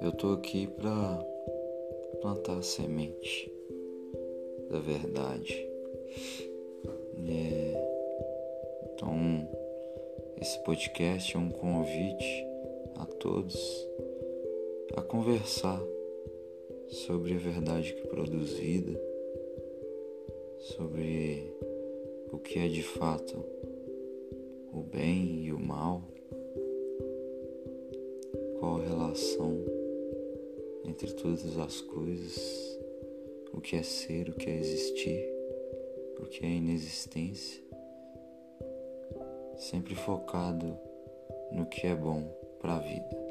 Eu tô aqui para plantar a semente da verdade. É... Então, esse podcast é um convite a todos a conversar sobre a verdade que produz vida, sobre o que é de fato o bem e o mal, qual relação entre todas as coisas, o que é ser, o que é existir, o que é inexistência, sempre focado no que é bom para a vida.